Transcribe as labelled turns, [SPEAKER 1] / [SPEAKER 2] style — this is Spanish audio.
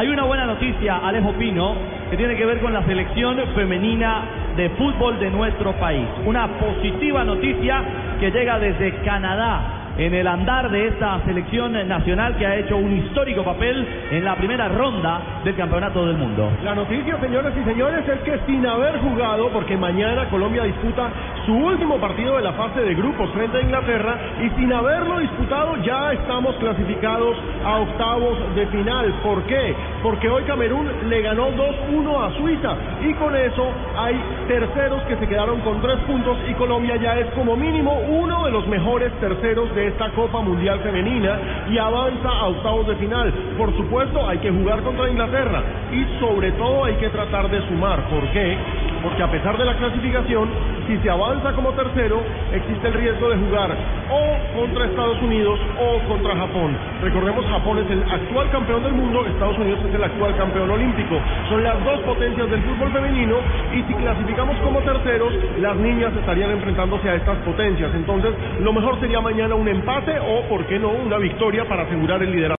[SPEAKER 1] Hay una buena noticia, Alejo Pino, que tiene que ver con la selección femenina de fútbol de nuestro país. Una positiva noticia que llega desde Canadá en el andar de esta selección nacional que ha hecho un histórico papel en la primera ronda del Campeonato del Mundo.
[SPEAKER 2] La noticia, señores y señores, es que sin haber jugado, porque mañana Colombia disputa su último partido de la fase de grupos frente a Inglaterra, y sin haberlo disputado ya estamos clasificados a octavos de final. ¿Por qué? Porque hoy Camerún le ganó 2-1 a Suiza y con eso hay terceros que se quedaron con tres puntos y Colombia ya es como mínimo uno de los mejores terceros de esta Copa Mundial Femenina y avanza a octavos de final. Por supuesto, hay que jugar contra Inglaterra y sobre todo hay que tratar de sumar. ¿Por qué? Porque a pesar de la clasificación, si se avanza como tercero, existe el riesgo de jugar o contra Estados Unidos o contra Japón. Recordemos, Japón es el actual campeón del mundo, Estados Unidos es el actual campeón olímpico. Son las dos potencias del fútbol femenino y si clasificamos como terceros, las niñas estarían enfrentándose a estas potencias. Entonces, lo mejor sería mañana un empate o, por qué no, una victoria para asegurar el liderazgo.